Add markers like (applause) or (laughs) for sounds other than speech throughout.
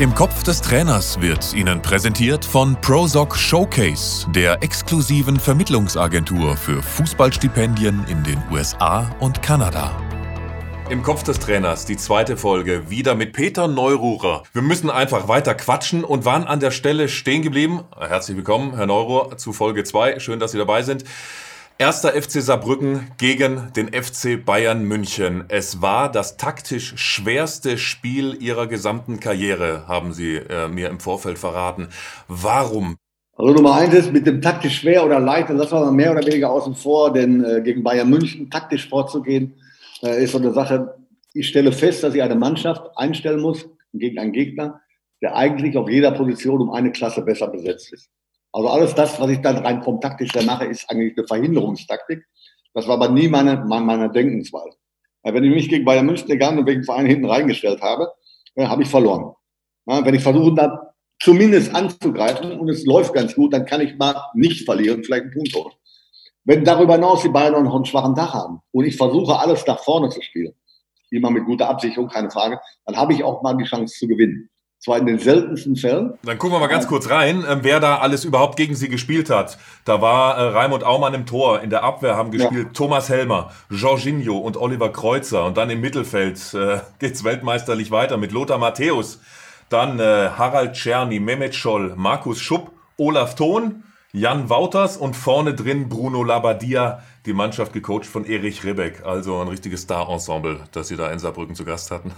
Im Kopf des Trainers wird Ihnen präsentiert von Prosoc Showcase, der exklusiven Vermittlungsagentur für Fußballstipendien in den USA und Kanada. Im Kopf des Trainers die zweite Folge, wieder mit Peter Neururer. Wir müssen einfach weiter quatschen und waren an der Stelle stehen geblieben. Herzlich willkommen, Herr Neururer, zu Folge 2. Schön, dass Sie dabei sind. Erster FC Saarbrücken gegen den FC Bayern München. Es war das taktisch schwerste Spiel Ihrer gesamten Karriere, haben Sie äh, mir im Vorfeld verraten. Warum? Also Nummer eins ist, mit dem taktisch schwer oder leicht, das war mehr oder weniger außen vor, denn äh, gegen Bayern München taktisch vorzugehen, äh, ist so eine Sache. Ich stelle fest, dass ich eine Mannschaft einstellen muss gegen einen Gegner, der eigentlich auf jeder Position um eine Klasse besser besetzt ist. Also alles das, was ich dann rein vom taktischen mache, ist eigentlich eine Verhinderungstaktik. Das war aber nie meine, meine, meine Denkensweise. Wenn ich mich gegen Bayern München, egal in welchen Verein hinten reingestellt habe, äh, habe ich verloren. Wenn ich versuche, da zumindest anzugreifen und es läuft ganz gut, dann kann ich mal nicht verlieren, vielleicht einen Punkt holen. Wenn darüber hinaus die Bayern noch einen schwachen Tag haben und ich versuche, alles nach vorne zu spielen, immer mit guter Absicherung, keine Frage, dann habe ich auch mal die Chance zu gewinnen. Zwar in den seltensten Fällen. Dann gucken wir mal ganz kurz rein, ähm, wer da alles überhaupt gegen sie gespielt hat. Da war äh, Raimund Aumann im Tor, in der Abwehr haben gespielt ja. Thomas Helmer, Jorginho und Oliver Kreuzer. Und dann im Mittelfeld äh, (laughs) geht's weltmeisterlich weiter mit Lothar Matthäus. Dann äh, Harald Czerny, Mehmet Scholl, Markus Schupp, Olaf Thon, Jan Wouters und vorne drin Bruno Labadia, die Mannschaft gecoacht von Erich Ribbeck. Also ein richtiges Star-Ensemble, das sie da in Saarbrücken zu Gast hatten.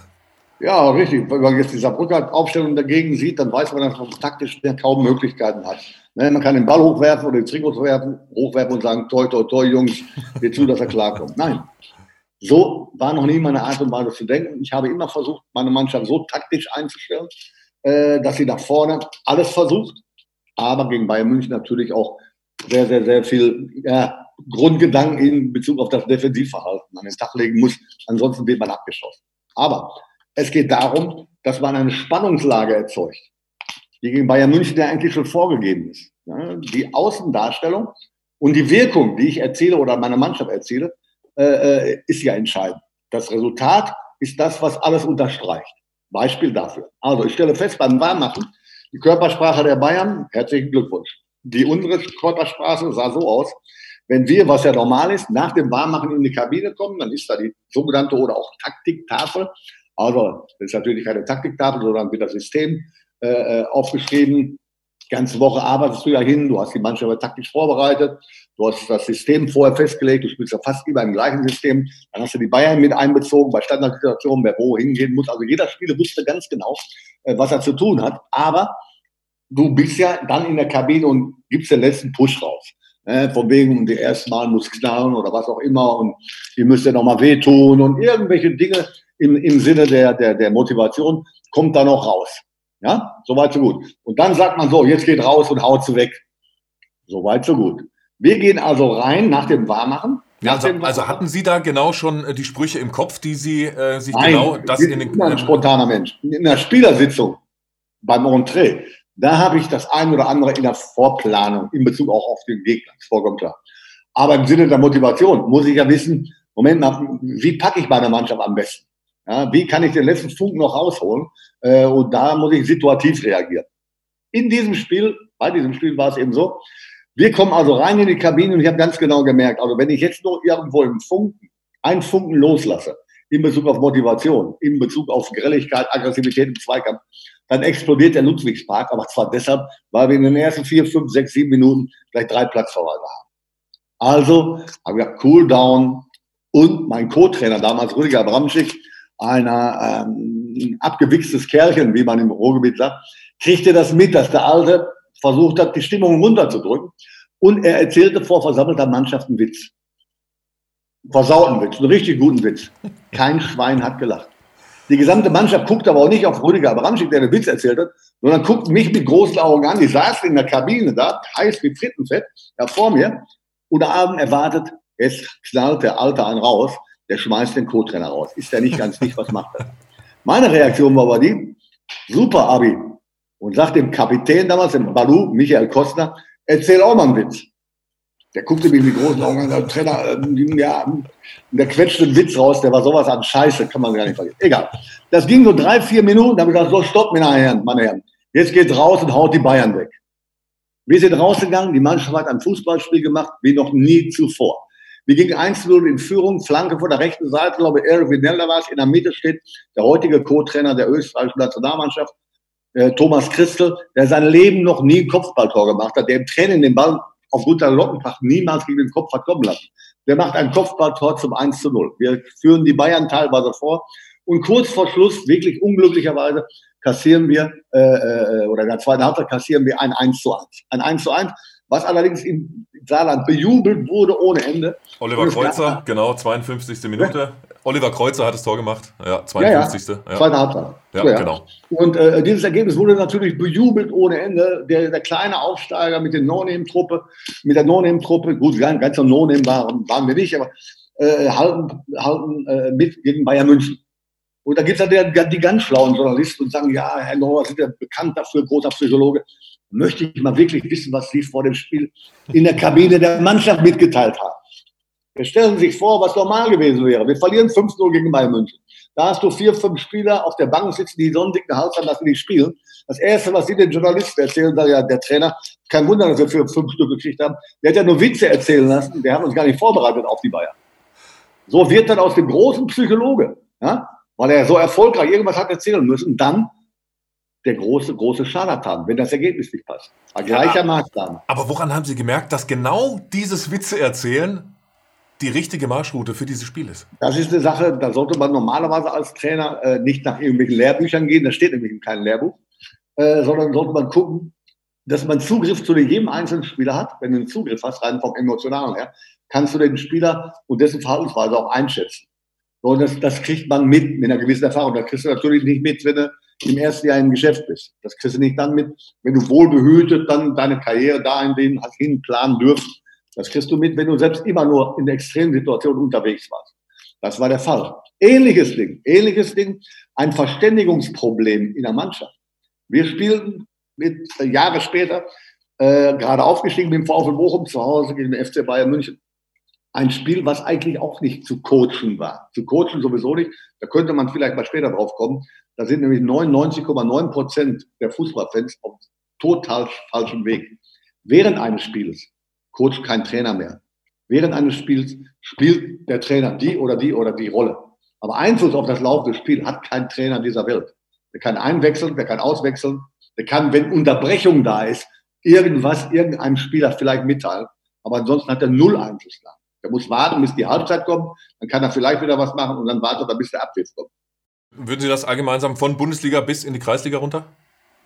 Ja, richtig. Wenn man jetzt die Saarbrücker Aufstellung dagegen sieht, dann weiß man, dass man taktisch kaum Möglichkeiten hat. Ne, man kann den Ball hochwerfen oder den Trikot werfen, hochwerfen und sagen, toi, toi, toi, Jungs, wir zu, dass er klarkommt. Nein. So war noch nie meine Art und Weise zu denken. Ich habe immer versucht, meine Mannschaft so taktisch einzustellen, äh, dass sie nach vorne alles versucht, aber gegen Bayern München natürlich auch sehr, sehr, sehr viel ja, Grundgedanken in Bezug auf das Defensivverhalten an den Tag legen muss. Ansonsten wird man abgeschossen. Aber es geht darum, dass man eine Spannungslage erzeugt, die gegen Bayern München ja eigentlich schon vorgegeben ist. Die Außendarstellung und die Wirkung, die ich erziele oder meine Mannschaft erziele, äh, äh, ist ja entscheidend. Das Resultat ist das, was alles unterstreicht. Beispiel dafür. Also ich stelle fest beim Warmmachen, die Körpersprache der Bayern, herzlichen Glückwunsch. Die unsere Körpersprache sah so aus, wenn wir, was ja normal ist, nach dem Warmmachen in die Kabine kommen, dann ist da die sogenannte oder auch Taktiktafel also, das ist natürlich keine Taktiktafel, sondern wird das System äh, äh, aufgeschrieben. Die ganze Woche arbeitest du ja hin, du hast die Mannschaft taktisch vorbereitet, du hast das System vorher festgelegt, du spielst ja fast immer im gleichen System. Dann hast du die Bayern mit einbezogen bei Standardsituationen, wer wo hingehen muss. Also jeder Spieler wusste ganz genau, äh, was er zu tun hat. Aber du bist ja dann in der Kabine und gibst den letzten Push raus. Äh, von wegen, die ersten Mal muss knallen oder was auch immer und ihr müsst ja nochmal wehtun und irgendwelche Dinge, im, im Sinne der, der, der Motivation, kommt da noch raus. Ja, soweit so gut. Und dann sagt man so, jetzt geht raus und haut sie weg. Soweit so gut. Wir gehen also rein nach dem Warmachen. Ja, also, also, hatten Sie da genau schon äh, die Sprüche im Kopf, die Sie äh, sich Nein, genau das in den ein spontaner Mensch. In der Spielersitzung beim Entree, da habe ich das ein oder andere in der Vorplanung in Bezug auch auf den Gegner, ist vollkommen klar. Aber im Sinne der Motivation muss ich ja wissen, Moment mal, wie packe ich meine Mannschaft am besten? Ja, wie kann ich den letzten Funken noch rausholen? Äh, und da muss ich situativ reagieren. In diesem Spiel, bei diesem Spiel war es eben so, wir kommen also rein in die Kabine und ich habe ganz genau gemerkt, also wenn ich jetzt nur irgendwo einen Funken, einen Funken loslasse, in Bezug auf Motivation, in Bezug auf Grelligkeit, Aggressivität im Zweikampf, dann explodiert der Ludwigspark, aber zwar deshalb, weil wir in den ersten vier, fünf, sechs, sieben Minuten gleich drei Platzverweise haben. Also habe ich gesagt, cool down und mein Co-Trainer damals, Rüdiger Bramschick, einer ähm, abgewichstes Kerlchen, wie man im Ruhrgebiet sagt, kriegte das mit, dass der Alte versucht hat, die Stimmung runterzudrücken. Und er erzählte vor versammelter Mannschaft einen Witz. Versauten Witz, einen richtig guten Witz. Kein Schwein hat gelacht. Die gesamte Mannschaft guckt aber auch nicht auf Rüdiger Abramschick, der den Witz erzählt hat, sondern guckt mich mit großen Augen an. Die saßen in der Kabine da, heiß wie Frittenfett, da vor mir. Und Abend erwartet, jetzt knallt der Alte einen raus der schmeißt den Co-Trainer raus. Ist ja nicht ganz dicht, was macht er? Meine Reaktion war aber die, super Abi. Und sagt dem Kapitän damals, dem Balu, Michael Kostner, erzähl auch mal einen Witz. Der guckte mich mit großen Augen an, der Trainer, äh, ja, der quetschte einen Witz raus, der war sowas an Scheiße, kann man gar nicht vergessen. Egal. Das ging so drei, vier Minuten, da habe ich gesagt, so, stopp, meine Herren, meine Herren. Jetzt geht's raus und haut die Bayern weg. Wir sind rausgegangen, die Mannschaft hat ein Fußballspiel gemacht, wie noch nie zuvor. Wir gingen 1-0 in Führung, Flanke von der rechten Seite, glaube ich, Eric Vinella war es, in der Mitte steht der heutige Co-Trainer der österreichischen Nationalmannschaft, äh, Thomas Christel, der sein Leben noch nie ein Kopfballtor gemacht hat, der im Training den Ball aufgrund der Lockenpracht niemals gegen den Kopf hat kommen lassen. Der macht ein Kopfballtor zum 1 zu 0. Wir führen die Bayern teilweise vor. Und kurz vor Schluss, wirklich unglücklicherweise, kassieren wir, äh, äh, oder in der zweiten Halbzeit kassieren wir ein 1 zu 1. Ein 1 zu 1, was allerdings in Saarland bejubelt wurde ohne Ende. Oliver Kreuzer, genau, 52. Minute. Ja. Oliver Kreuzer hat das Tor gemacht. Ja, 52. Ja, ja. Zweite Halbzeit. Ja, so, ja, genau. Und äh, dieses Ergebnis wurde natürlich bejubelt ohne Ende. Der, der kleine Aufsteiger mit der No-Name-Truppe, mit der No-Name-Truppe, gut, ganz, ganz No-Name waren, waren wir nicht, aber äh, halten, halten äh, mit gegen Bayern München. Und da gibt es ja die, die, ganz schlauen Journalisten und sagen, ja, Herr Neuer sind ja bekannt dafür, großer Psychologe. Möchte ich mal wirklich wissen, was Sie vor dem Spiel in der Kabine der Mannschaft mitgeteilt haben. Wir stellen sich vor, was normal gewesen wäre. Wir verlieren 5-0 gegen Bayern München. Da hast du vier, fünf Spieler auf der Bank sitzen, die so einen dicken Hals haben, dass sie nicht spielen. Das Erste, was sie den Journalisten erzählen, sagt ja, der Trainer, kein Wunder, dass wir für fünf Stück gekriegt haben. Der hat ja nur Witze erzählen lassen. Wir haben uns gar nicht vorbereitet auf die Bayern. So wird dann aus dem großen Psychologe, ja, weil er so erfolgreich irgendwas hat erzählen müssen, dann der große, große Scharlatan, wenn das Ergebnis nicht passt. Bei gleicher ja, Maßnahme. Aber woran haben Sie gemerkt, dass genau dieses Witze erzählen die richtige Marschroute für dieses Spiel ist? Das ist eine Sache, da sollte man normalerweise als Trainer äh, nicht nach irgendwelchen Lehrbüchern gehen, das steht nämlich in keinem Lehrbuch, äh, sondern sollte man gucken, dass man Zugriff zu jedem einzelnen Spieler hat. Wenn du einen Zugriff hast, rein vom Emotionalen her, kannst du den Spieler und dessen Verhaltensweise auch einschätzen. So, das, das kriegt man mit, mit einer gewissen Erfahrung. Das kriegst du natürlich nicht mit, wenn du im ersten Jahr im Geschäft bist. Das kriegst du nicht dann mit, wenn du wohlbehütet dann deine Karriere dahingehend hast hinplanen dürfen. Das kriegst du mit, wenn du selbst immer nur in extremen Situationen unterwegs warst. Das war der Fall. Ähnliches Ding, ähnliches Ding, ein Verständigungsproblem in der Mannschaft. Wir spielten mit äh, Jahre später äh, gerade aufgestiegen mit dem VfL Bochum zu Hause gegen den FC Bayern München. Ein Spiel, was eigentlich auch nicht zu coachen war. Zu coachen sowieso nicht. Da könnte man vielleicht mal später drauf kommen. Da sind nämlich 99,9 Prozent der Fußballfans auf total falschem Weg. Während eines Spiels coacht kein Trainer mehr. Während eines Spiels spielt der Trainer die oder die oder die Rolle. Aber Einfluss auf das laufende Spiel hat kein Trainer dieser Welt. Der kann einwechseln, der kann auswechseln, der kann, wenn Unterbrechung da ist, irgendwas irgendeinem Spieler vielleicht mitteilen. Aber ansonsten hat er null Einfluss da. Der muss warten, bis die Halbzeit kommt, dann kann er vielleicht wieder was machen und dann wartet er, bis der Abpfiff kommt. Würden Sie das allgemeinsam von Bundesliga bis in die Kreisliga runter?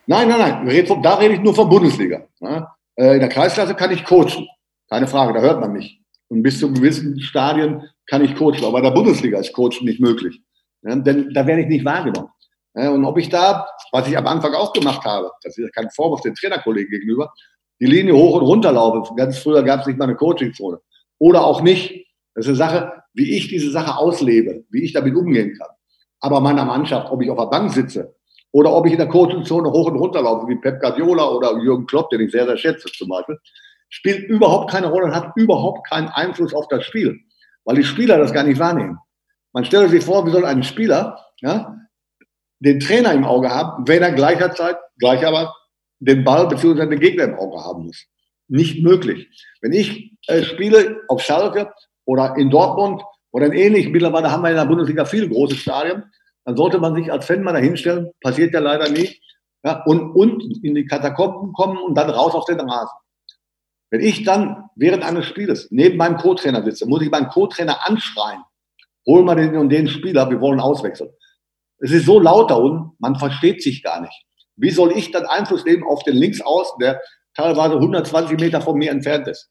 Nein, nein, nein. Da rede ich nur von Bundesliga. Äh, in der Kreisklasse kann ich coachen. Keine Frage, da hört man mich. Und bis zu gewissen Stadien kann ich coachen. Aber bei der Bundesliga ist Coachen nicht möglich. Ja, denn da werde ich nicht wahrgenommen. Ja, und ob ich da, was ich am Anfang auch gemacht habe, das ist kein Vorwurf den Trainerkollegen gegenüber, die Linie hoch und runter laufe. Ganz früher gab es nicht mal eine Coachingzone. Oder auch nicht. Das ist eine Sache, wie ich diese Sache auslebe, wie ich damit umgehen kann. Aber meiner Mannschaft, ob ich auf der Bank sitze oder ob ich in der Coachingzone hoch und runter laufe, wie Pep Guardiola oder Jürgen Klopp, den ich sehr, sehr schätze zum Beispiel, spielt überhaupt keine Rolle und hat überhaupt keinen Einfluss auf das Spiel, weil die Spieler das gar nicht wahrnehmen. Man stelle sich vor, wie soll ein Spieler ja, den Trainer im Auge haben, wenn er gleicherzeit, gleich aber den Ball bzw. den Gegner im Auge haben muss. Nicht möglich. Wenn ich äh, spiele auf Schalke oder in Dortmund oder ähnlich, mittlerweile haben wir in der Bundesliga viele große Stadien, dann sollte man sich als Fan mal dahinstellen, passiert ja leider nie, ja, und, und in die Katakomben kommen und dann raus auf den Rasen. Wenn ich dann während eines Spieles neben meinem Co-Trainer sitze, muss ich meinen Co-Trainer anschreien. Hol mal den und den Spieler, wir wollen auswechseln. Es ist so laut da unten, man versteht sich gar nicht. Wie soll ich dann Einfluss nehmen auf den Linksaußen, der teilweise 120 Meter von mir entfernt ist?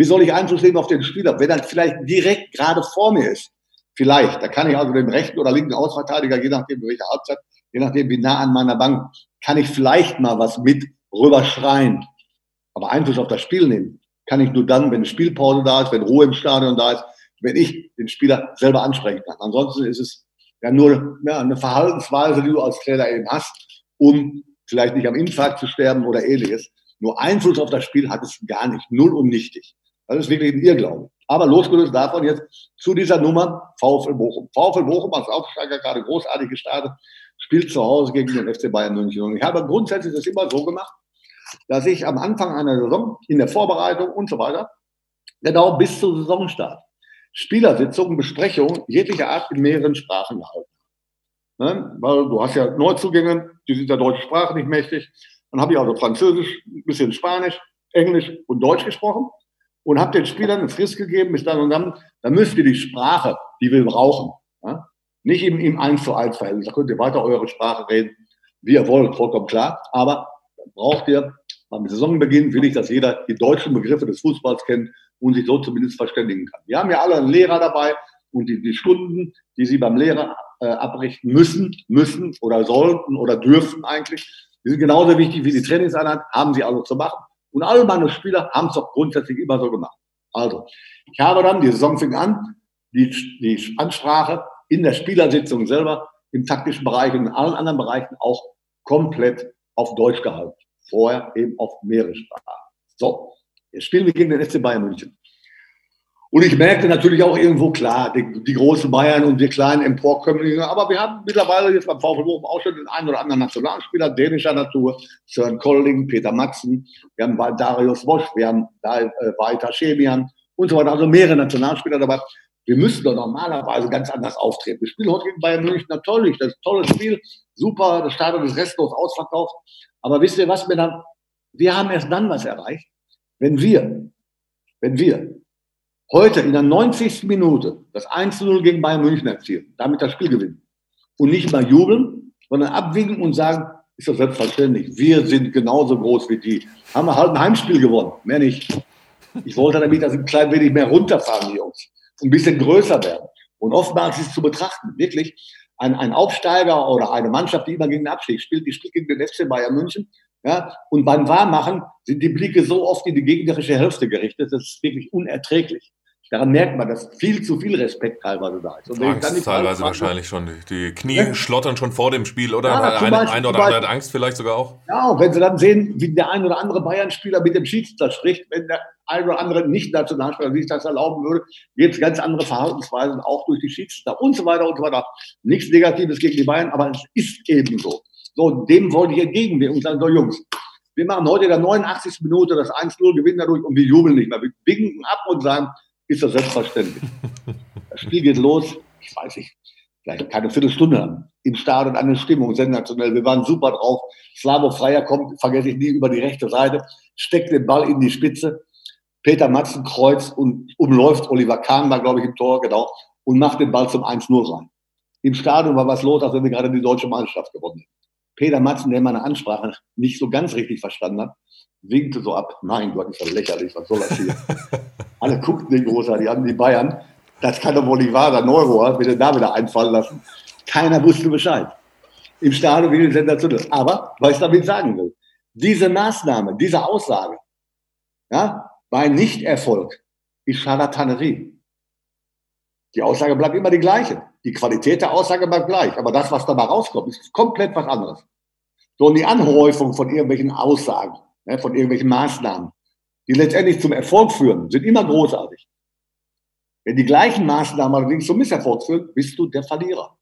Wie soll ich Einfluss nehmen auf den Spieler, wenn er vielleicht direkt gerade vor mir ist? Vielleicht. Da kann ich also den rechten oder linken Ausverteidiger, je nachdem, welche Halbzeit, je nachdem, wie nah an meiner Bank, kann ich vielleicht mal was mit rüberschreien. Aber Einfluss auf das Spiel nehmen kann ich nur dann, wenn Spielpause da ist, wenn Ruhe im Stadion da ist, wenn ich den Spieler selber ansprechen kann. Ansonsten ist es ja nur ja, eine Verhaltensweise, die du als Trainer eben hast, um vielleicht nicht am Infarkt zu sterben oder ähnliches. Nur Einfluss auf das Spiel hat es gar nicht. Null und nichtig. Das ist wirklich ein Irrglaube. Aber losgelöst davon jetzt zu dieser Nummer VfL Bochum. VfL Bochum als Aufsteiger gerade großartig gestartet, spielt zu Hause gegen den FC Bayern München. Und ich habe grundsätzlich das immer so gemacht, dass ich am Anfang einer Saison, in der Vorbereitung und so weiter, genau bis zum Saisonstart, Spielersitzungen, Besprechungen jeglicher Art in mehreren Sprachen gehalten. Ne? Weil du hast ja Neuzugänge, die sind der deutschen Sprache nicht mächtig. Dann habe ich also Französisch, ein bisschen Spanisch, Englisch und Deutsch gesprochen und habe den Spielern eine Frist gegeben, bis dann und dann, dann müsst ihr die Sprache, die wir brauchen, ja? nicht im, im 1 zu 1 Verhältnis, da könnt ihr weiter eure Sprache reden, wie ihr wollt, vollkommen klar, aber braucht ihr beim Saisonbeginn will ich, dass jeder die deutschen Begriffe des Fußballs kennt und sich so zumindest verständigen kann. Wir haben ja alle einen Lehrer dabei und die, die Stunden, die sie beim Lehrer äh, abrichten müssen, müssen oder sollten oder dürfen eigentlich, die sind genauso wichtig wie die Trainingseinheit, haben sie also zu machen. Und alle meine Spieler haben es doch grundsätzlich immer so gemacht. Also, ich habe dann, die Saison fing an, die, die Ansprache in der Spielersitzung selber, im taktischen Bereich und in allen anderen Bereichen auch komplett auf Deutsch gehalten vorher eben auf mehrere Sprachen. So, jetzt spielen wir gegen den FC Bayern München. Und ich merkte natürlich auch irgendwo klar, die, die großen Bayern und die kleinen Emporkömmlinge, aber wir haben mittlerweile jetzt beim VfL Bochum auch schon den einen oder anderen Nationalspieler dänischer Natur, Sören Kolling, Peter Matzen, wir haben Darius Wosch, wir haben äh, Walter Schemian und so weiter, also mehrere Nationalspieler dabei. Wir müssen doch normalerweise ganz anders auftreten. Wir spielen heute gegen Bayern München natürlich, das ist ein tolles Spiel, super, das Stadion ist restlos ausverkauft. Aber wisst ihr was, wir dann, wir haben erst dann was erreicht, wenn wir, wenn wir heute in der 90. Minute das 1-0 gegen Bayern München erzielen, damit das Spiel gewinnen und nicht mal jubeln, sondern abwinken und sagen, ist doch selbstverständlich, wir sind genauso groß wie die. Haben wir halt ein Heimspiel gewonnen, mehr nicht. Ich wollte damit, dass sie ein klein wenig mehr runterfahren, die Jungs, ein bisschen größer werden. Und oftmals ist es zu betrachten, wirklich, ein, ein Aufsteiger oder eine Mannschaft, die immer gegen den Abstieg spielt, die spielt gegen den FC Bayern München. Ja, und beim Wahrmachen sind die Blicke so oft in die gegnerische Hälfte gerichtet, das ist wirklich unerträglich. Daran merkt man, dass viel zu viel Respekt teilweise da ist. Angst teilweise wahrscheinlich schon. Die Knie ja. schlottern schon vor dem Spiel oder ja, ein, ein oder andere hat Angst vielleicht sogar auch. Ja, und wenn sie dann sehen, wie der ein oder andere Bayern-Spieler mit dem Schiedsrichter spricht, wenn der ein oder andere Nicht-Nationalspieler sich das erlauben würde, gibt es ganz andere Verhaltensweisen, auch durch die Schiedsrichter und so weiter und so weiter. Nichts Negatives gegen die Bayern, aber es ist eben so. So, dem wollte ich entgegenwirken und sagen, so Jungs, wir machen heute in der 89. Minute das 1-0, gewinnen dadurch und wir jubeln nicht mehr. Wir winken ab und sagen, ist das selbstverständlich. Das Spiel geht los, ich weiß nicht, vielleicht keine Viertelstunde. Im Stadion eine Stimmung, sensationell. Wir waren super drauf. Slavo Freier kommt, vergesse ich nie, über die rechte Seite, steckt den Ball in die Spitze. Peter Matzen kreuzt und umläuft Oliver Kahn, war glaube ich im Tor, genau, und macht den Ball zum 1-0 rein. Im Stadion war was los, als wenn wir gerade die deutsche Meisterschaft gewonnen hätten. Peter Matzen, der meine Ansprache nicht so ganz richtig verstanden hat, winkte so ab. Mein Gott, ist das lächerlich, was soll das hier? (laughs) Alle guckten den großartig an, die Bayern. Das kann doch wohl nicht wahr sein. Neuro, bitte da wieder einfallen lassen. Keiner wusste Bescheid. Im Stadion wie sensationell. Aber, was ich damit sagen will, diese Maßnahme, diese Aussage, ja, ein Nichterfolg, ist Scharlatanerie. Die Aussage bleibt immer die gleiche. Die Qualität der Aussage bleibt gleich. Aber das, was dabei rauskommt, ist komplett was anderes. So, und die Anhäufung von irgendwelchen Aussagen, ne, von irgendwelchen Maßnahmen, die letztendlich zum Erfolg führen, sind immer großartig. Wenn die gleichen Maßnahmen allerdings zum Misserfolg führen, bist du der Verlierer.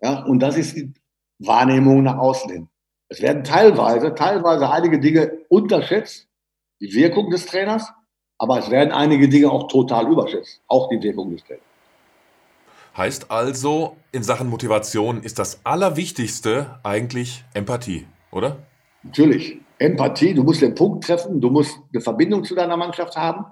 Ja, und das ist die Wahrnehmung nach außen hin. Es werden teilweise, teilweise einige Dinge unterschätzt, die Wirkung des Trainers, aber es werden einige Dinge auch total überschätzt, auch die Wirkung des Trainers. Heißt also, in Sachen Motivation ist das Allerwichtigste eigentlich Empathie, oder? Natürlich. Empathie, du musst den Punkt treffen, du musst eine Verbindung zu deiner Mannschaft haben,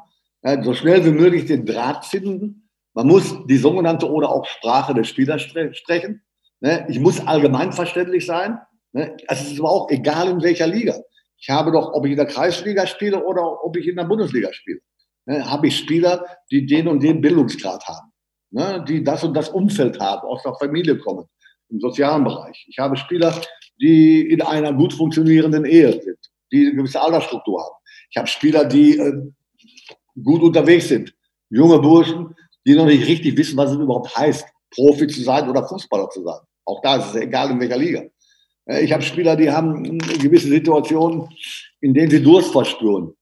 so schnell wie möglich den Draht finden. Man muss die sogenannte oder auch Sprache des Spielers sprechen. Ne? Ich muss allgemeinverständlich sein. Ne? Es ist aber auch egal in welcher Liga. Ich habe doch, ob ich in der Kreisliga spiele oder ob ich in der Bundesliga spiele, ne, habe ich Spieler, die den und den Bildungsgrad haben, ne, die das und das Umfeld haben, aus der Familie kommen, im sozialen Bereich. Ich habe Spieler, die in einer gut funktionierenden Ehe sind, die eine gewisse Altersstruktur haben. Ich habe Spieler, die äh, gut unterwegs sind, junge Burschen, die noch nicht richtig wissen, was es überhaupt heißt, Profi zu sein oder Fußballer zu sein. Auch da ist es egal, in welcher Liga. Ich habe Spieler, die haben gewisse Situationen, in denen sie Durst verspüren.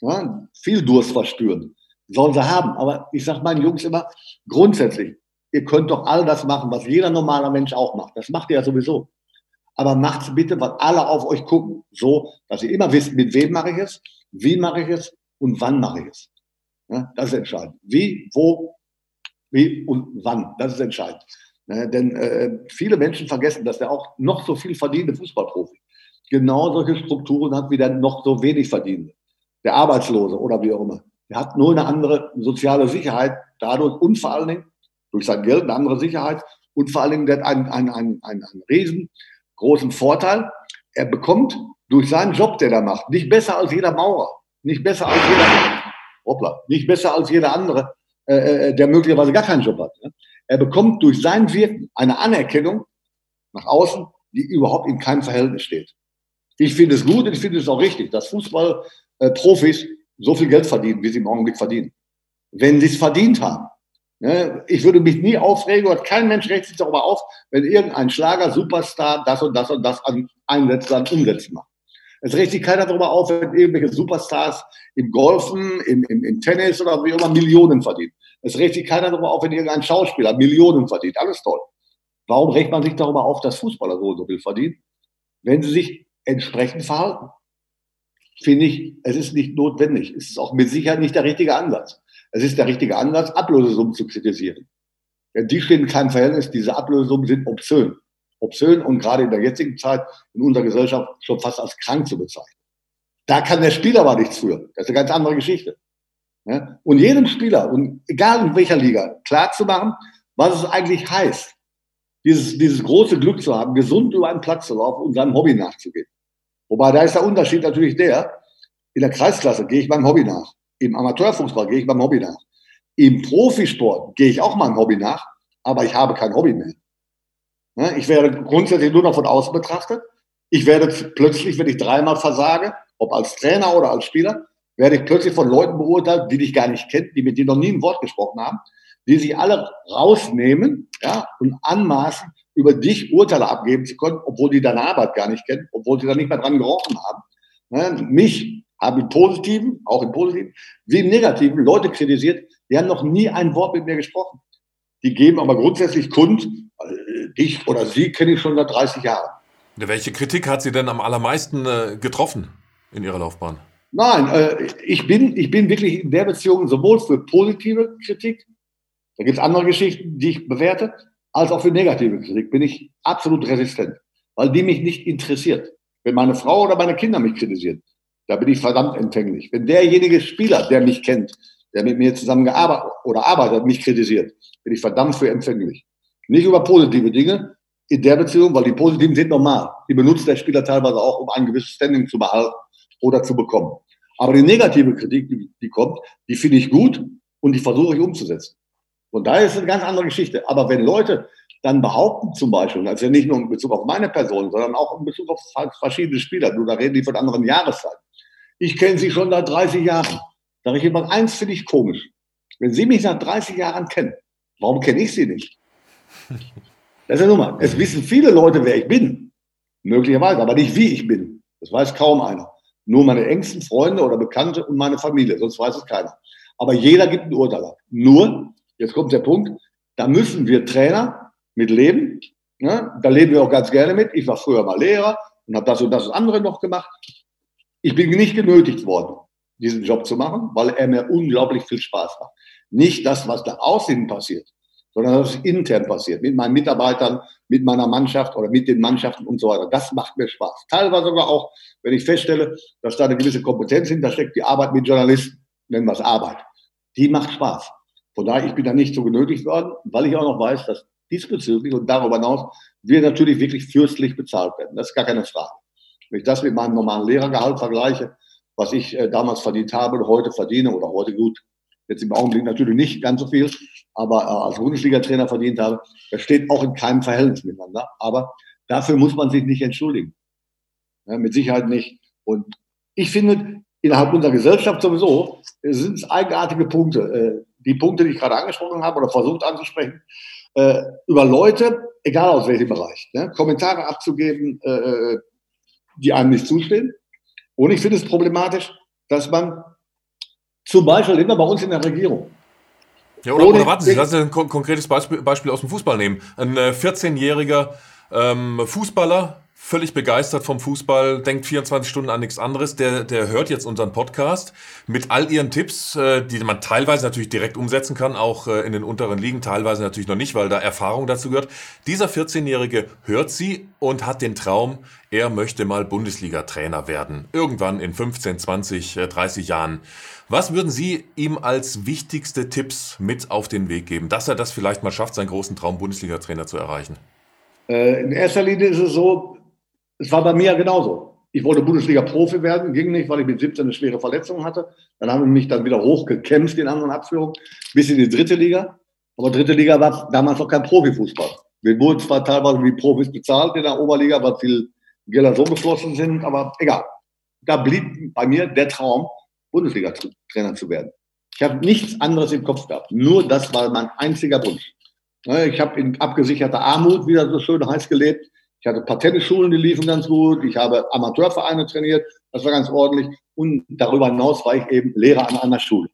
ja, viel Durst verspüren. Sollen sie haben. Aber ich sage meinen Jungs immer, grundsätzlich, ihr könnt doch all das machen, was jeder normale Mensch auch macht. Das macht ihr ja sowieso. Aber macht es bitte, weil alle auf euch gucken, so, dass ihr immer wisst, mit wem mache ich es, wie mache ich es und wann mache ich es. Ja, das ist entscheidend. Wie, wo, wie und wann. Das ist entscheidend. Ja, denn äh, viele Menschen vergessen, dass der auch noch so viel verdiente Fußballprofi genau solche Strukturen hat wie der noch so wenig verdienende. Der Arbeitslose oder wie auch immer. Der hat nur eine andere soziale Sicherheit dadurch und vor allen Dingen durch sein Geld eine andere Sicherheit und vor allen Dingen der hat einen, einen, einen, einen, einen riesengroßen Vorteil. Er bekommt durch seinen Job, den er macht, nicht besser als jeder Maurer, nicht besser als jeder, hoppla, nicht besser als jeder andere, äh, äh, der möglicherweise gar keinen Job hat. Ne? Er bekommt durch sein Wirken eine Anerkennung nach außen, die überhaupt in keinem Verhältnis steht. Ich finde es gut und ich finde es auch richtig, dass Fußballprofis so viel Geld verdienen, wie sie im Augenblick verdienen. Wenn sie es verdient haben. Ne? Ich würde mich nie aufregen, oder kein Mensch regt sich darüber auf, wenn irgendein Schlager, Superstar das und das und das an einsetzt, an umsetzen macht. Es regt sich keiner darüber auf, wenn irgendwelche Superstars im Golfen, im, im, im Tennis oder wie immer Millionen verdienen. Es regt sich keiner darüber auf, wenn irgendein Schauspieler Millionen verdient. Alles toll. Warum regt man sich darüber auf, dass Fußballer so und so viel verdienen? Wenn sie sich entsprechend verhalten. Finde ich, es ist nicht notwendig. Es ist auch mit Sicherheit nicht der richtige Ansatz. Es ist der richtige Ansatz, Ablösesummen zu kritisieren. Denn die stehen in keinem Verhältnis. Diese Ablösesummen sind obszön. Obszön und gerade in der jetzigen Zeit in unserer Gesellschaft schon fast als krank zu bezeichnen. Da kann der Spieler aber nichts für. Das ist eine ganz andere Geschichte. Und jedem Spieler, und egal in welcher Liga, klar zu machen, was es eigentlich heißt, dieses, dieses große Glück zu haben, gesund über einen Platz zu laufen und seinem Hobby nachzugehen. Wobei da ist der Unterschied natürlich der, in der Kreisklasse gehe ich meinem Hobby nach. Im Amateurfußball gehe ich meinem Hobby nach. Im Profisport gehe ich auch meinem Hobby nach, aber ich habe kein Hobby mehr. Ich werde grundsätzlich nur noch von außen betrachtet. Ich werde plötzlich, wenn ich dreimal versage, ob als Trainer oder als Spieler, werde ich plötzlich von Leuten beurteilt, die dich gar nicht kennen, die mit dir noch nie ein Wort gesprochen haben, die sich alle rausnehmen ja, und anmaßen, über dich Urteile abgeben zu können, obwohl die deine Arbeit gar nicht kennen, obwohl sie da nicht mehr dran gerochen haben. Ja, mich haben im Positiven, auch im Positiven, wie im Negativen Leute kritisiert, die haben noch nie ein Wort mit mir gesprochen. Die geben aber grundsätzlich kund, äh, dich oder sie kenne ich schon seit 30 Jahren. Welche Kritik hat sie denn am allermeisten äh, getroffen in ihrer Laufbahn? Nein, äh, ich, bin, ich bin wirklich in der Beziehung sowohl für positive Kritik da gibt es andere Geschichten, die ich bewerte, als auch für negative Kritik bin ich absolut resistent, weil die mich nicht interessiert. Wenn meine Frau oder meine Kinder mich kritisieren, da bin ich verdammt empfänglich. Wenn derjenige Spieler, der mich kennt, der mit mir zusammen gearbeitet oder arbeitet, mich kritisiert, bin ich verdammt für empfänglich. Nicht über positive Dinge in der Beziehung, weil die positiven sind normal. Die benutzt der Spieler teilweise auch, um ein gewisses Standing zu behalten oder zu bekommen. Aber die negative Kritik, die, kommt, die finde ich gut und die versuche ich umzusetzen. Und da ist eine ganz andere Geschichte. Aber wenn Leute dann behaupten zum Beispiel, also nicht nur in Bezug auf meine Person, sondern auch in Bezug auf verschiedene Spieler, nur da reden die von anderen Jahreszeiten. Ich kenne sie schon seit 30 Jahren. Sag ich immer, eins finde ich komisch. Wenn Sie mich nach 30 Jahren kennen, warum kenne ich Sie nicht? Das ist ja nun mal. Es wissen viele Leute, wer ich bin. Möglicherweise, aber nicht wie ich bin. Das weiß kaum einer. Nur meine engsten Freunde oder Bekannte und meine Familie, sonst weiß es keiner. Aber jeder gibt ein Urteil ab. Nur, Jetzt kommt der Punkt, da müssen wir Trainer mit leben. Ne? Da leben wir auch ganz gerne mit. Ich war früher mal Lehrer und habe das und das andere noch gemacht. Ich bin nicht genötigt worden, diesen Job zu machen, weil er mir unglaublich viel Spaß macht. Nicht das, was da außen passiert, sondern was intern passiert, mit meinen Mitarbeitern, mit meiner Mannschaft oder mit den Mannschaften und so weiter. Das macht mir Spaß. Teilweise sogar auch, wenn ich feststelle, dass da eine gewisse Kompetenz hintersteckt, die Arbeit mit Journalisten, nennen wir es Arbeit. Die macht Spaß. Von daher, ich bin da nicht so genötigt worden, weil ich auch noch weiß, dass diesbezüglich und darüber hinaus wir natürlich wirklich fürstlich bezahlt werden. Das ist gar keine Frage. Wenn ich das mit meinem normalen Lehrergehalt vergleiche, was ich äh, damals verdient habe und heute verdiene oder heute gut, jetzt im Augenblick natürlich nicht ganz so viel, aber äh, als Bundesliga-Trainer verdient habe, das steht auch in keinem Verhältnis miteinander. Aber dafür muss man sich nicht entschuldigen. Ja, mit Sicherheit nicht. Und ich finde, innerhalb unserer Gesellschaft sowieso sind es eigenartige Punkte. Äh, die Punkte, die ich gerade angesprochen habe oder versucht anzusprechen, äh, über Leute, egal aus welchem Bereich, ne, Kommentare abzugeben, äh, die einem nicht zustehen. Und ich finde es problematisch, dass man Zum Beispiel immer bei uns in der Regierung. Ja, oder, oder warten Sie, lassen Sie ein konkretes Beispiel, Beispiel aus dem Fußball nehmen. Ein 14-jähriger äh, ähm, Fußballer völlig begeistert vom Fußball, denkt 24 Stunden an nichts anderes, der, der hört jetzt unseren Podcast mit all ihren Tipps, äh, die man teilweise natürlich direkt umsetzen kann, auch äh, in den unteren Ligen, teilweise natürlich noch nicht, weil da Erfahrung dazu gehört. Dieser 14-Jährige hört sie und hat den Traum, er möchte mal Bundesliga-Trainer werden. Irgendwann in 15, 20, 30 Jahren. Was würden Sie ihm als wichtigste Tipps mit auf den Weg geben, dass er das vielleicht mal schafft, seinen großen Traum Bundesliga-Trainer zu erreichen? Äh, in erster Linie ist es so, es war bei mir ja genauso. Ich wollte Bundesliga-Profi werden, ging nicht, weil ich mit 17 eine schwere Verletzung hatte. Dann haben wir mich dann wieder hochgekämpft in anderen Abführungen, bis in die dritte Liga. Aber dritte Liga war damals noch kein Profifußball. Wir wurden zwar teilweise wie Profis bezahlt in der Oberliga, weil viel Gelder so geflossen sind, aber egal. Da blieb bei mir der Traum, Bundesliga-Trainer zu werden. Ich habe nichts anderes im Kopf gehabt. Nur das war mein einziger Wunsch. Ich habe in abgesicherter Armut, wie das so schön heißt, gelebt. Ich hatte Patentschulen, die liefen ganz gut. Ich habe Amateurvereine trainiert, das war ganz ordentlich. Und darüber hinaus war ich eben Lehrer an einer Schule.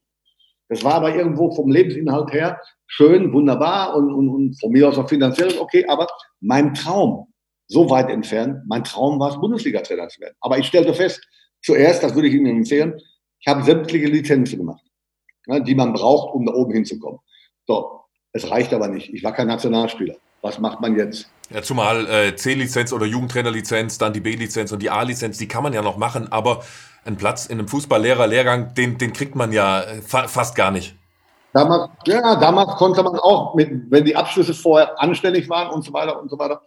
Das war aber irgendwo vom Lebensinhalt her schön, wunderbar und, und, und von mir aus auch finanziell okay. Aber mein Traum, so weit entfernt, mein Traum war es, Bundesliga-Trainer zu werden. Aber ich stellte fest, zuerst, das würde ich Ihnen empfehlen, ich habe sämtliche Lizenzen gemacht, die man braucht, um da oben hinzukommen. So, es reicht aber nicht. Ich war kein Nationalspieler. Was macht man jetzt? Ja, zumal äh, C-Lizenz oder Jugendtrainerlizenz, dann die B-Lizenz und die A-Lizenz, die kann man ja noch machen, aber einen Platz in einem Fußballlehrer-Lehrgang, den, den kriegt man ja äh, fa fast gar nicht. Damals, ja, damals konnte man auch, mit, wenn die Abschlüsse vorher anständig waren und so weiter und so weiter,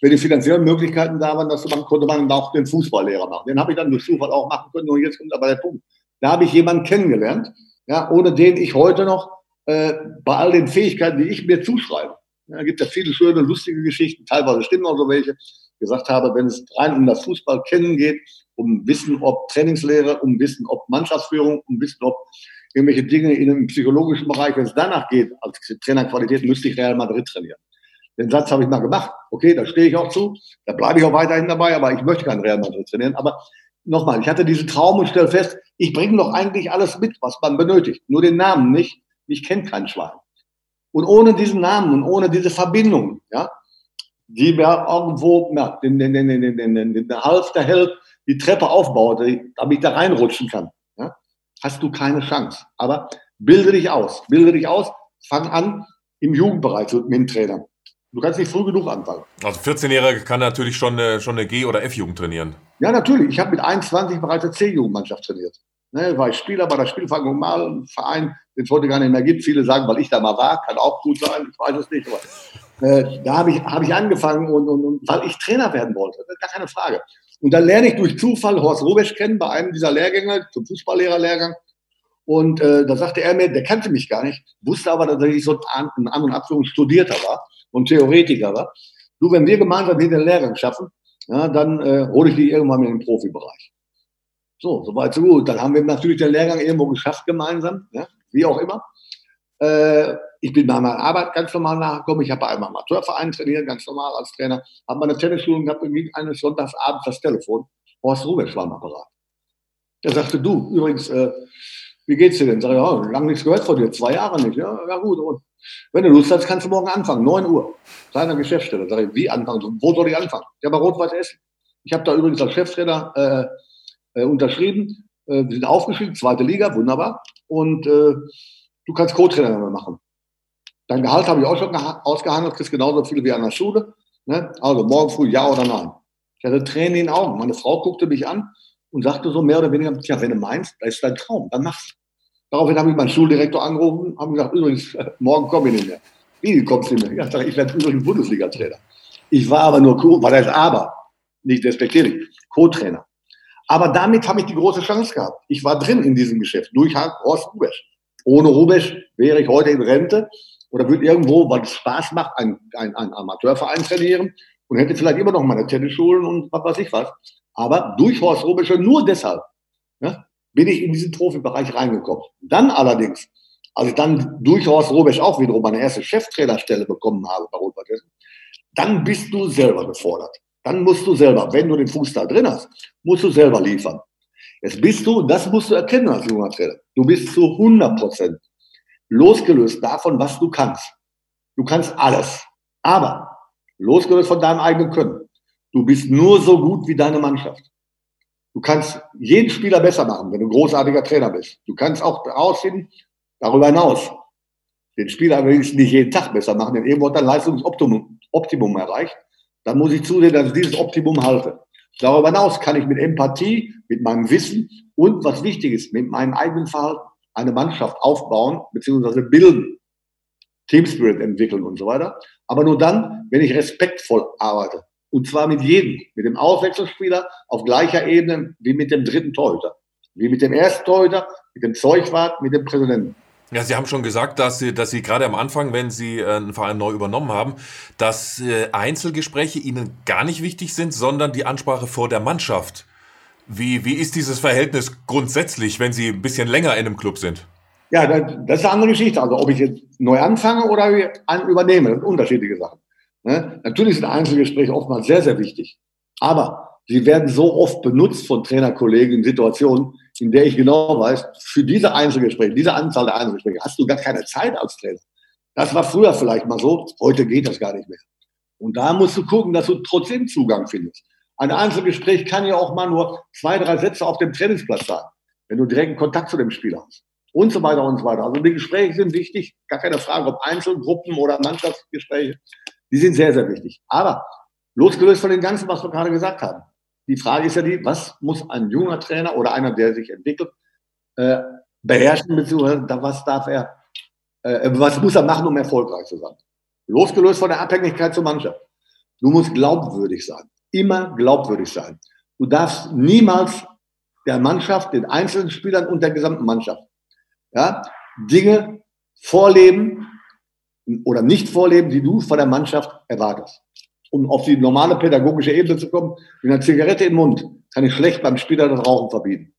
wenn die finanziellen Möglichkeiten da waren, dass man, konnte man auch den Fußballlehrer machen. Den habe ich dann durch Zufall auch machen können. Und jetzt kommt aber der Punkt. Da habe ich jemanden kennengelernt, ja, ohne den ich heute noch äh, bei all den Fähigkeiten, die ich mir zuschreibe, da gibt ja viele schöne, lustige Geschichten, teilweise stimmen auch so welche. Gesagt habe, wenn es rein um das Fußball kennen geht, um Wissen, ob Trainingslehre, um Wissen, ob Mannschaftsführung, um Wissen, ob irgendwelche Dinge in einem psychologischen Bereich, wenn es danach geht, als Trainerqualität, müsste ich Real Madrid trainieren. Den Satz habe ich mal gemacht. Okay, da stehe ich auch zu. Da bleibe ich auch weiterhin dabei, aber ich möchte kein Real Madrid trainieren. Aber nochmal, ich hatte diesen Traum und stelle fest, ich bringe doch eigentlich alles mit, was man benötigt. Nur den Namen nicht. Ich kenne kein Schwein. Und ohne diesen Namen und ohne diese Verbindung, ja, die mir irgendwo ja, den, den, den, den, den, den, den Hals der Held die Treppe aufbaut, damit ich da reinrutschen kann, ja, hast du keine Chance. Aber bilde dich aus, bilde dich aus, fang an im Jugendbereich mit dem Trainer. Du kannst nicht früh genug anfangen. Also 14-Jähriger kann natürlich schon schon eine G- oder F-Jugend trainieren. Ja, natürlich. Ich habe mit 21 bereits eine C-Jugendmannschaft trainiert. Ne, war ich Spieler bei der Spielvereinigung mal, ein Verein, den es heute gar nicht mehr gibt. Viele sagen, weil ich da mal war, kann auch gut sein, ich weiß es nicht. Aber äh, da habe ich, hab ich angefangen und, und, und weil ich Trainer werden wollte, gar keine Frage. Und dann lerne ich durch Zufall Horst Rubesch kennen bei einem dieser Lehrgänge, zum Fußballlehrerlehrgang. Und äh, da sagte er mir, der kannte mich gar nicht, wusste aber, dass ich so ein An- und Abführung Studierter war und Theoretiker war. Du, wenn wir gemeinsam den Lehrgang schaffen, ja, dann äh, hole ich dich irgendwann in den Profibereich. So, soweit so gut. Dann haben wir natürlich den Lehrgang irgendwo geschafft gemeinsam, ja, wie auch immer. Äh, ich bin bei meiner Arbeit ganz normal nachgekommen. Ich habe bei einem Amateurverein trainiert, ganz normal als Trainer. Habe meine Tennisschule gehabt und ging eines Sonntagsabends das Telefon. Horst Rubesch war am Apparat. Der sagte, du, übrigens, äh, wie geht's dir denn? Sag ich, ja, lange nichts gehört von dir, zwei Jahre nicht. Ja, ja gut. Und wenn du Lust hast, kannst du morgen anfangen, 9 Uhr. Kleiner Geschäftsstelle. Sag ich, wie anfangen? Wo soll ich anfangen? Ja, bei Rot-Weiß Essen. Ich habe da übrigens als Cheftrainer äh, äh, unterschrieben. Äh, wir sind aufgestiegen, zweite Liga, wunderbar. Und äh, du kannst Co-Trainer machen. Dein Gehalt habe ich auch schon ausgehandelt, kriegst genauso viel wie an der Schule. Ne? Also morgen früh ja oder nein. Ich hatte Tränen in den Augen. Meine Frau guckte mich an und sagte so mehr oder weniger, tja, wenn du meinst, das ist dein Traum, dann mach's. Daraufhin habe ich meinen Schuldirektor angerufen, habe gesagt, übrigens, morgen komme ich nicht mehr. Wie kommst du nicht mehr? Ich, sage, ich werde übrigens Bundesliga-Trainer. Ich war aber nur Co, war das aber, nicht respektierlich, Co-Trainer. Aber damit habe ich die große Chance gehabt. Ich war drin in diesem Geschäft durch Horst Rubesch. Ohne Rubesch wäre ich heute in Rente oder würde irgendwo, weil es Spaß macht, einen, einen, einen Amateurverein trainieren und hätte vielleicht immer noch meine Tennisschulen und was weiß ich was. Aber durch Horst Rubesch nur deshalb ja, bin ich in diesen Profibereich reingekommen. Dann allerdings, als ich dann durch Horst Rubesch auch wiederum meine erste Cheftrainerstelle bekommen habe bei rot dann bist du selber gefordert. Dann musst du selber, wenn du den Fuß da drin hast, musst du selber liefern. Jetzt bist du, das musst du erkennen als junger Trainer, du bist zu 100 Prozent losgelöst davon, was du kannst. Du kannst alles. Aber losgelöst von deinem eigenen Können. Du bist nur so gut wie deine Mannschaft. Du kannst jeden Spieler besser machen, wenn du ein großartiger Trainer bist. Du kannst auch herausfinden, darüber hinaus, den Spieler ich nicht jeden Tag besser machen, denn irgendwo hat er ein Leistungsoptimum Optimum erreicht. Dann muss ich zusehen, dass ich dieses Optimum halte. Darüber hinaus kann ich mit Empathie, mit meinem Wissen und was wichtig ist, mit meinem eigenen Verhalten eine Mannschaft aufbauen bzw. bilden, Team Spirit entwickeln und so weiter. Aber nur dann, wenn ich respektvoll arbeite. Und zwar mit jedem, mit dem Auswechselspieler auf gleicher Ebene wie mit dem dritten Torhüter, wie mit dem ersten Torhüter, mit dem Zeugwart, mit dem Präsidenten. Ja, Sie haben schon gesagt, dass Sie, dass Sie gerade am Anfang, wenn Sie äh, einen Verein neu übernommen haben, dass äh, Einzelgespräche Ihnen gar nicht wichtig sind, sondern die Ansprache vor der Mannschaft. Wie, wie ist dieses Verhältnis grundsätzlich, wenn Sie ein bisschen länger in einem Club sind? Ja, das ist eine andere Geschichte. Also ob ich jetzt neu anfange oder übernehme, das sind unterschiedliche Sachen. Ne? Natürlich sind Einzelgespräche oftmals sehr, sehr wichtig. Aber sie werden so oft benutzt von Trainerkollegen in Situationen, in der ich genau weiß, für diese Einzelgespräche, diese Anzahl der Einzelgespräche hast du gar keine Zeit als Trainer. Das war früher vielleicht mal so, heute geht das gar nicht mehr. Und da musst du gucken, dass du trotzdem Zugang findest. Ein Einzelgespräch kann ja auch mal nur zwei, drei Sätze auf dem Trainingsplatz sein, wenn du direkten Kontakt zu dem Spieler hast. Und so weiter und so weiter. Also die Gespräche sind wichtig, gar keine Frage, ob Einzelgruppen oder Mannschaftsgespräche, die sind sehr, sehr wichtig. Aber losgelöst von dem Ganzen, was wir gerade gesagt haben, die Frage ist ja die, was muss ein junger Trainer oder einer, der sich entwickelt, äh, beherrschen, beziehungsweise was darf er, äh, was muss er machen, um erfolgreich zu sein? Losgelöst von der Abhängigkeit zur Mannschaft. Du musst glaubwürdig sein. Immer glaubwürdig sein. Du darfst niemals der Mannschaft, den einzelnen Spielern und der gesamten Mannschaft, ja, Dinge vorleben oder nicht vorleben, die du von der Mannschaft erwartest um auf die normale pädagogische Ebene zu kommen, mit einer Zigarette im Mund kann ich schlecht beim Spieler das Rauchen verbieten.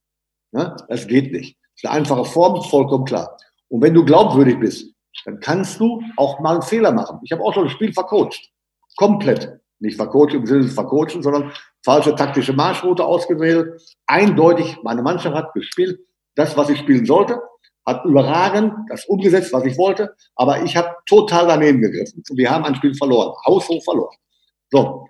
Ja, das geht nicht. Das ist eine einfache Form, vollkommen klar. Und wenn du glaubwürdig bist, dann kannst du auch mal einen Fehler machen. Ich habe auch schon ein Spiel vercoacht. Komplett. Nicht vercoacht im Sinne des Vercoachen, sondern falsche taktische Marschroute ausgewählt. Eindeutig, meine Mannschaft hat gespielt, das, was ich spielen sollte, hat überragend das umgesetzt, was ich wollte, aber ich habe total daneben gegriffen. Wir haben ein Spiel verloren, haushoch verloren. So,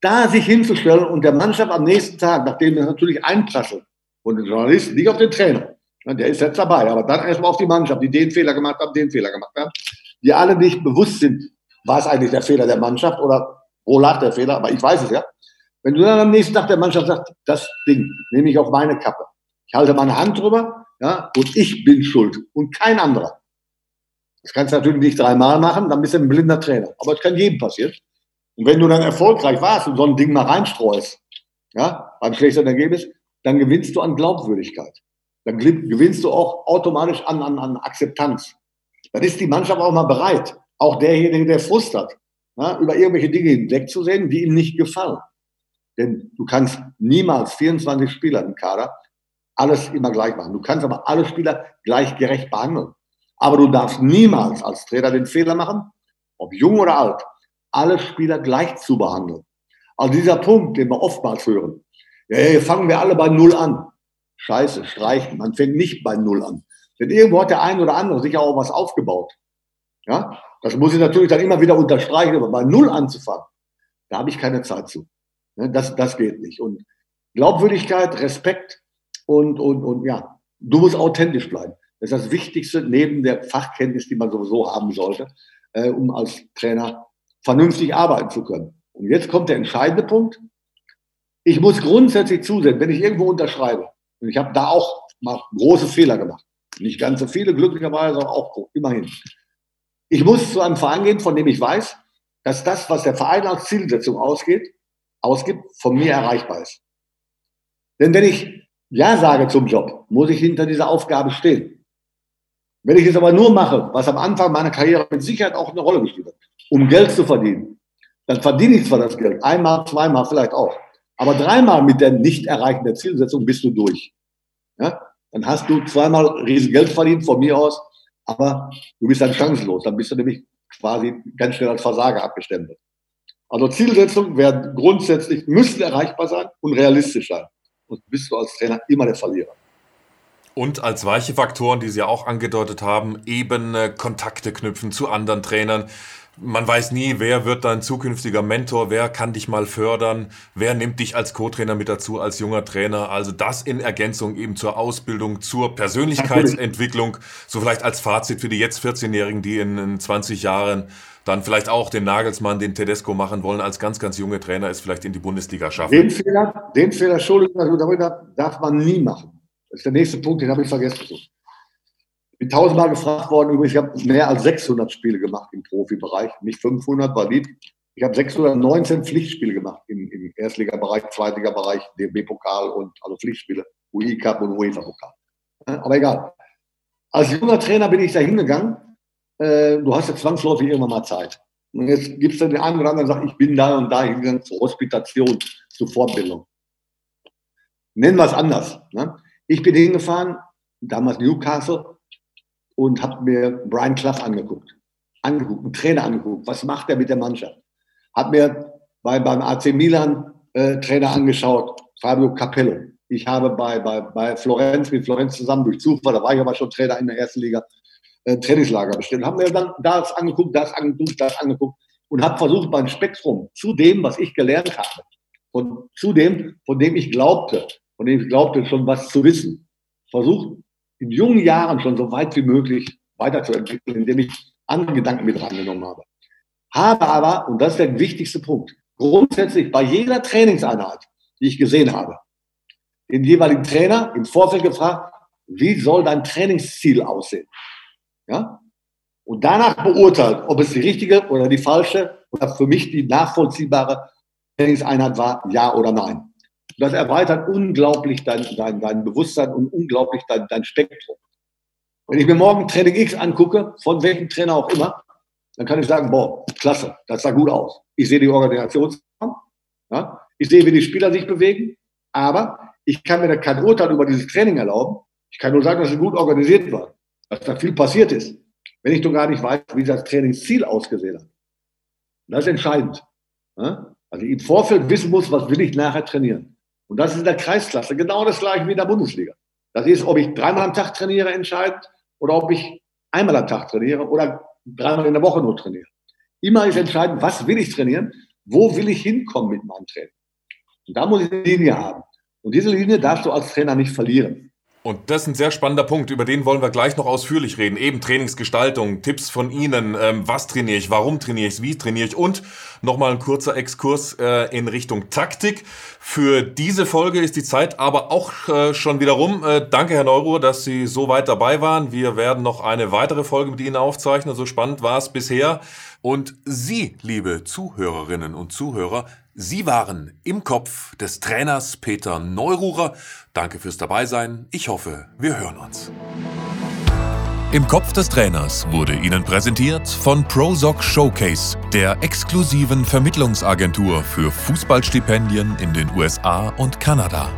da sich hinzustellen und der Mannschaft am nächsten Tag, nachdem er natürlich einprasselt, und der Journalist nicht auf den Trainer, der ist jetzt dabei, aber dann erstmal auf die Mannschaft, die den Fehler gemacht haben, den Fehler gemacht haben, die alle nicht bewusst sind, war es eigentlich der Fehler der Mannschaft oder wo lag der Fehler, aber ich weiß es ja. Wenn du dann am nächsten Tag der Mannschaft sagst, das Ding nehme ich auf meine Kappe, ich halte meine Hand drüber, ja, und ich bin schuld und kein anderer. Das kannst du natürlich nicht dreimal machen, dann bist du ein blinder Trainer. Aber es kann jedem passieren. Und wenn du dann erfolgreich warst und so ein Ding mal reinstreust, ja, beim schlechten Ergebnis, dann gewinnst du an Glaubwürdigkeit. Dann gewinnst du auch automatisch an, an, an Akzeptanz. Dann ist die Mannschaft auch mal bereit, auch derjenige, der Frust hat, ja, über irgendwelche Dinge hinwegzusehen, die ihm nicht gefallen. Denn du kannst niemals 24 Spieler im Kader alles immer gleich machen. Du kannst aber alle Spieler gleichgerecht behandeln. Aber du darfst niemals als Trainer den Fehler machen, ob jung oder alt, alle Spieler gleich zu behandeln. Also dieser Punkt, den wir oftmals hören, ja, fangen wir alle bei Null an. Scheiße, streichen. Man fängt nicht bei Null an. Denn irgendwo hat der ein oder andere sich auch was aufgebaut. Ja, das muss ich natürlich dann immer wieder unterstreichen, aber bei Null anzufangen, da habe ich keine Zeit zu. Das, das geht nicht. Und Glaubwürdigkeit, Respekt und, und, und ja, du musst authentisch bleiben. Das ist das Wichtigste neben der Fachkenntnis, die man sowieso haben sollte, äh, um als Trainer vernünftig arbeiten zu können. Und jetzt kommt der entscheidende Punkt. Ich muss grundsätzlich zusehen, wenn ich irgendwo unterschreibe, und ich habe da auch mal große Fehler gemacht, nicht ganz so viele glücklicherweise, aber auch immerhin. Ich muss zu einem Verein gehen, von dem ich weiß, dass das, was der Verein als Zielsetzung ausgeht, ausgibt, von mir erreichbar ist. Denn wenn ich Ja sage zum Job, muss ich hinter dieser Aufgabe stehen. Wenn ich es aber nur mache, was am Anfang meiner Karriere mit Sicherheit auch eine Rolle gespielt hat, um Geld zu verdienen, dann verdiene ich zwar das Geld, einmal, zweimal vielleicht auch, aber dreimal mit der nicht erreichten der Zielsetzung bist du durch. Ja? Dann hast du zweimal riesen Geld verdient von mir aus, aber du bist dann chancenlos. Dann bist du nämlich quasi ganz schnell als Versager abgestempelt. Also Zielsetzungen werden grundsätzlich, müssen erreichbar sein und realistisch sein. und bist du als Trainer immer der Verlierer. Und als weiche Faktoren, die Sie auch angedeutet haben, eben äh, Kontakte knüpfen zu anderen Trainern. Man weiß nie, wer wird dein zukünftiger Mentor, wer kann dich mal fördern, wer nimmt dich als Co-Trainer mit dazu, als junger Trainer. Also das in Ergänzung eben zur Ausbildung, zur Persönlichkeitsentwicklung, so vielleicht als Fazit für die jetzt 14-Jährigen, die in, in 20 Jahren dann vielleicht auch den Nagelsmann, den Tedesco machen wollen, als ganz, ganz junge Trainer es vielleicht in die Bundesliga schaffen. Den Fehler, den Fehler, Entschuldigung, darf man nie machen. Das ist der nächste Punkt, den habe ich vergessen. Ich bin tausendmal gefragt worden, übrigens, ich habe mehr als 600 Spiele gemacht im Profibereich, nicht 500, war. Ich habe 619 Pflichtspiele gemacht im, im Erstligabereich, Zweitligabereich, DB-Pokal und also Pflichtspiele, UI-Cup und UEFA-Pokal. Aber egal. Als junger Trainer bin ich da hingegangen. Äh, du hast ja zwangsläufig irgendwann mal Zeit. Und jetzt gibt es dann den einen oder anderen, der sagt, ich bin da und da hingegangen zur Hospitation, zur Fortbildung. Nennen wir es anders. Ne? Ich bin hingefahren, damals Newcastle, und habe mir Brian Clough angeguckt. Angeguckt, einen Trainer angeguckt. Was macht er mit der Mannschaft? Hab mir bei, beim AC Milan äh, Trainer angeschaut, Fabio Capello. Ich habe bei, bei, bei Florenz, mit Florenz zusammen durch Zufall, da war ich aber schon Trainer in der ersten Liga, äh, Trainingslager bestellt. Haben mir dann das angeguckt, das angeguckt, das angeguckt und habe versucht, mein Spektrum zu dem, was ich gelernt habe, und zu dem, von dem ich glaubte, von dem ich glaubte, schon was zu wissen, versucht in jungen Jahren schon so weit wie möglich weiterzuentwickeln, indem ich andere Gedanken mit reingenommen habe. Habe aber, und das ist der wichtigste Punkt, grundsätzlich bei jeder Trainingseinheit, die ich gesehen habe, den jeweiligen Trainer im Vorfeld gefragt, wie soll dein Trainingsziel aussehen? Ja? Und danach beurteilt, ob es die richtige oder die falsche oder für mich die nachvollziehbare Trainingseinheit war, ja oder nein. Das erweitert unglaublich dein, dein, dein Bewusstsein und unglaublich dein, dein Spektrum. Wenn ich mir morgen Training X angucke, von welchem Trainer auch immer, dann kann ich sagen, boah, klasse, das sah gut aus. Ich sehe die Organisationsform, ja, ich sehe, wie die Spieler sich bewegen, aber ich kann mir da kein Urteil über dieses Training erlauben. Ich kann nur sagen, dass es gut organisiert war, dass da viel passiert ist, wenn ich doch gar nicht weiß, wie das Trainingsziel ausgesehen hat. Das ist entscheidend. Ja? Also im Vorfeld wissen muss, was will ich nachher trainieren. Und das ist in der Kreisklasse genau das gleiche wie in der Bundesliga. Das ist, ob ich dreimal am Tag trainiere, entscheidend, oder ob ich einmal am Tag trainiere oder dreimal in der Woche nur trainiere. Immer ist entscheidend, was will ich trainieren, wo will ich hinkommen mit meinem Training. Und da muss ich eine Linie haben. Und diese Linie darfst du als Trainer nicht verlieren. Und das ist ein sehr spannender Punkt, über den wollen wir gleich noch ausführlich reden. Eben Trainingsgestaltung, Tipps von Ihnen, ähm, was trainiere ich, warum trainiere ich, wie trainiere ich und nochmal ein kurzer Exkurs äh, in Richtung Taktik. Für diese Folge ist die Zeit aber auch äh, schon wieder rum. Äh, danke, Herr Neuruhr, dass Sie so weit dabei waren. Wir werden noch eine weitere Folge mit Ihnen aufzeichnen. So spannend war es bisher. Und Sie, liebe Zuhörerinnen und Zuhörer, Sie waren im Kopf des Trainers Peter Neururer. Danke fürs Dabeisein. Ich hoffe, wir hören uns. Im Kopf des Trainers wurde Ihnen präsentiert von Prosoc Showcase, der exklusiven Vermittlungsagentur für Fußballstipendien in den USA und Kanada.